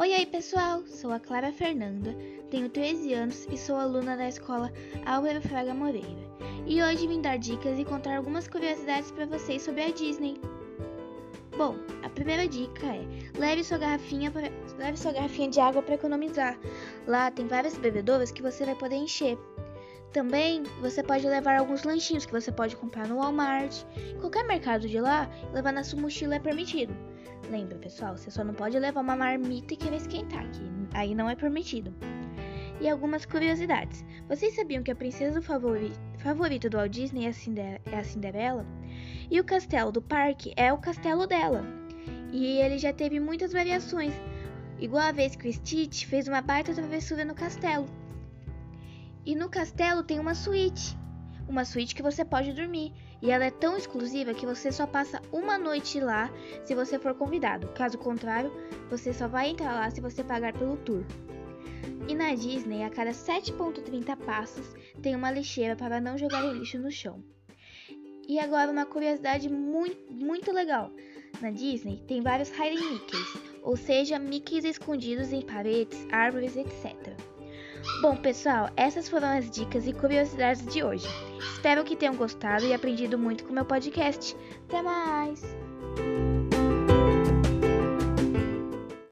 Oi aí pessoal, sou a Clara Fernanda, tenho 13 anos e sou aluna da escola Álvaro Fraga Moreira. E hoje vim dar dicas e contar algumas curiosidades para vocês sobre a Disney. Bom, a primeira dica é: leve sua garrafinha, pra, leve sua garrafinha de água para economizar. Lá tem várias bebedouras que você vai poder encher. Também você pode levar alguns lanchinhos que você pode comprar no Walmart, qualquer mercado de lá, levar na sua mochila é permitido. Lembra, pessoal, você só não pode levar uma marmita e querer esquentar, que aí não é permitido. E algumas curiosidades. Vocês sabiam que a princesa favorita do Walt Disney é, é a Cinderela? E o castelo do parque é o castelo dela. E ele já teve muitas variações, igual a vez que o Stitch fez uma baita travessura no castelo. E no castelo tem uma suíte. Uma suíte que você pode dormir. E ela é tão exclusiva que você só passa uma noite lá se você for convidado. Caso contrário, você só vai entrar lá se você pagar pelo tour. E na Disney, a cada 7,30 passos, tem uma lixeira para não jogar o lixo no chão. E agora uma curiosidade muito, muito legal. Na Disney tem vários hiding Mickeys, ou seja, Mickeys escondidos em paredes, árvores, etc. Bom, pessoal, essas foram as dicas e curiosidades de hoje. Espero que tenham gostado e aprendido muito com meu podcast. Até mais!